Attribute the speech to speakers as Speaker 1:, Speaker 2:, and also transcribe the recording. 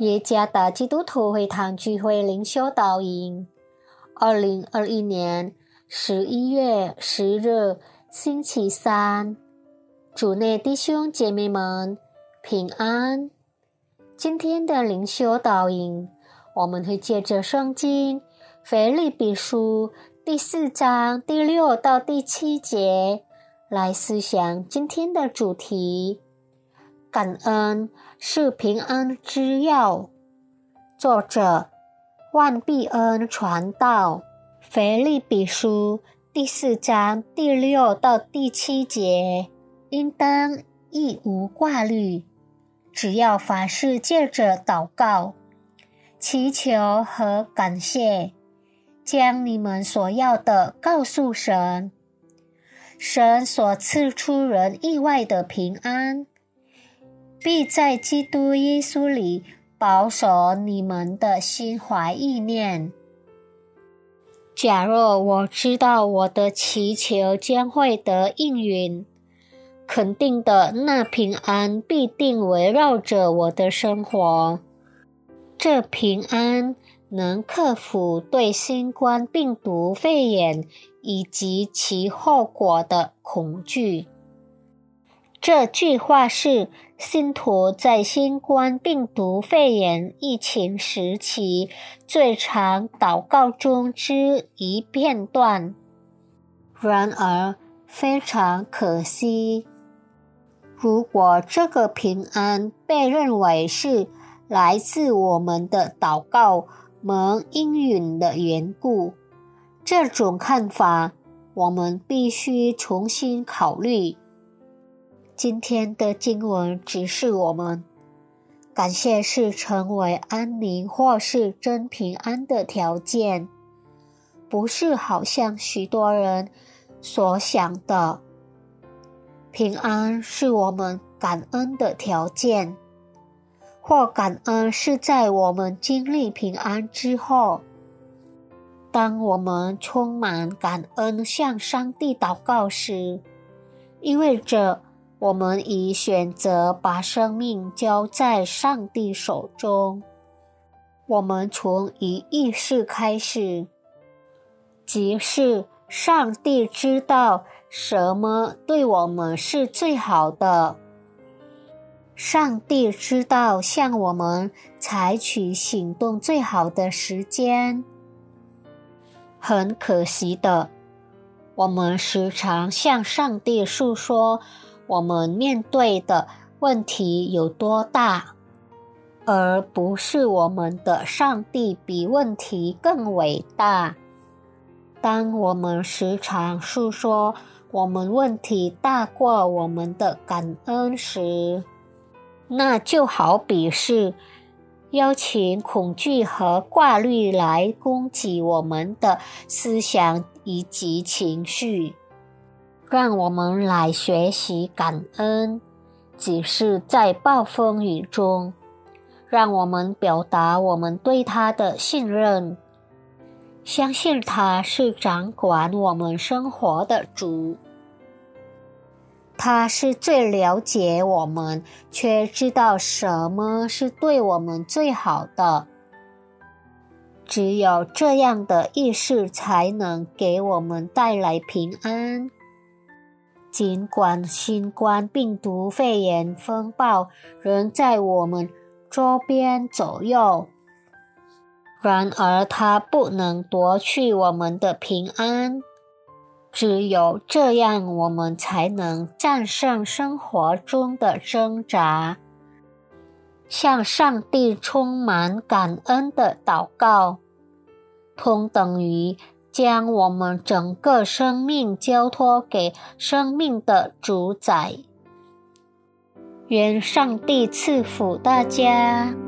Speaker 1: 耶加达基督徒会堂聚会灵修导引，二零二一年十一月十日星期三，主内弟兄姐妹们平安。今天的灵修导引，我们会借着圣经腓立比书第四章第六到第七节来思想今天的主题。感恩是平安之要。作者：万必恩传道。腓立比书第四章第六到第七节，应当一无挂虑，只要凡事借着祷告、祈求和感谢，将你们所要的告诉神。神所赐出人意外的平安。必在基督耶稣里保守你们的心怀意念。假若我知道我的祈求将会得应允，肯定的那平安必定围绕着我的生活。这平安能克服对新冠病毒肺炎以及其后果的恐惧。这句话是信徒在新冠病毒肺炎疫情时期最常祷告中之一片段。然而，非常可惜，如果这个平安被认为是来自我们的祷告蒙应允的缘故，这种看法我们必须重新考虑。今天的经文指示我们，感谢是成为安宁或是真平安的条件，不是好像许多人所想的，平安是我们感恩的条件，或感恩是在我们经历平安之后，当我们充满感恩向上帝祷告时，意味着。我们已选择把生命交在上帝手中。我们从一意识开始，即是上帝知道什么对我们是最好的。上帝知道向我们采取行动最好的时间。很可惜的，我们时常向上帝诉说。我们面对的问题有多大，而不是我们的上帝比问题更伟大。当我们时常诉说我们问题大过我们的感恩时，那就好比是邀请恐惧和挂虑来攻击我们的思想以及情绪。让我们来学习感恩，只是在暴风雨中，让我们表达我们对他的信任，相信他是掌管我们生活的主，他是最了解我们，却知道什么是对我们最好的。只有这样的意识，才能给我们带来平安。尽管新冠病毒肺炎风暴仍在我们周边左右，然而它不能夺去我们的平安。只有这样，我们才能战胜生活中的挣扎，向上帝充满感恩的祷告，同等于。将我们整个生命交托给生命的主宰。愿上帝赐福大家。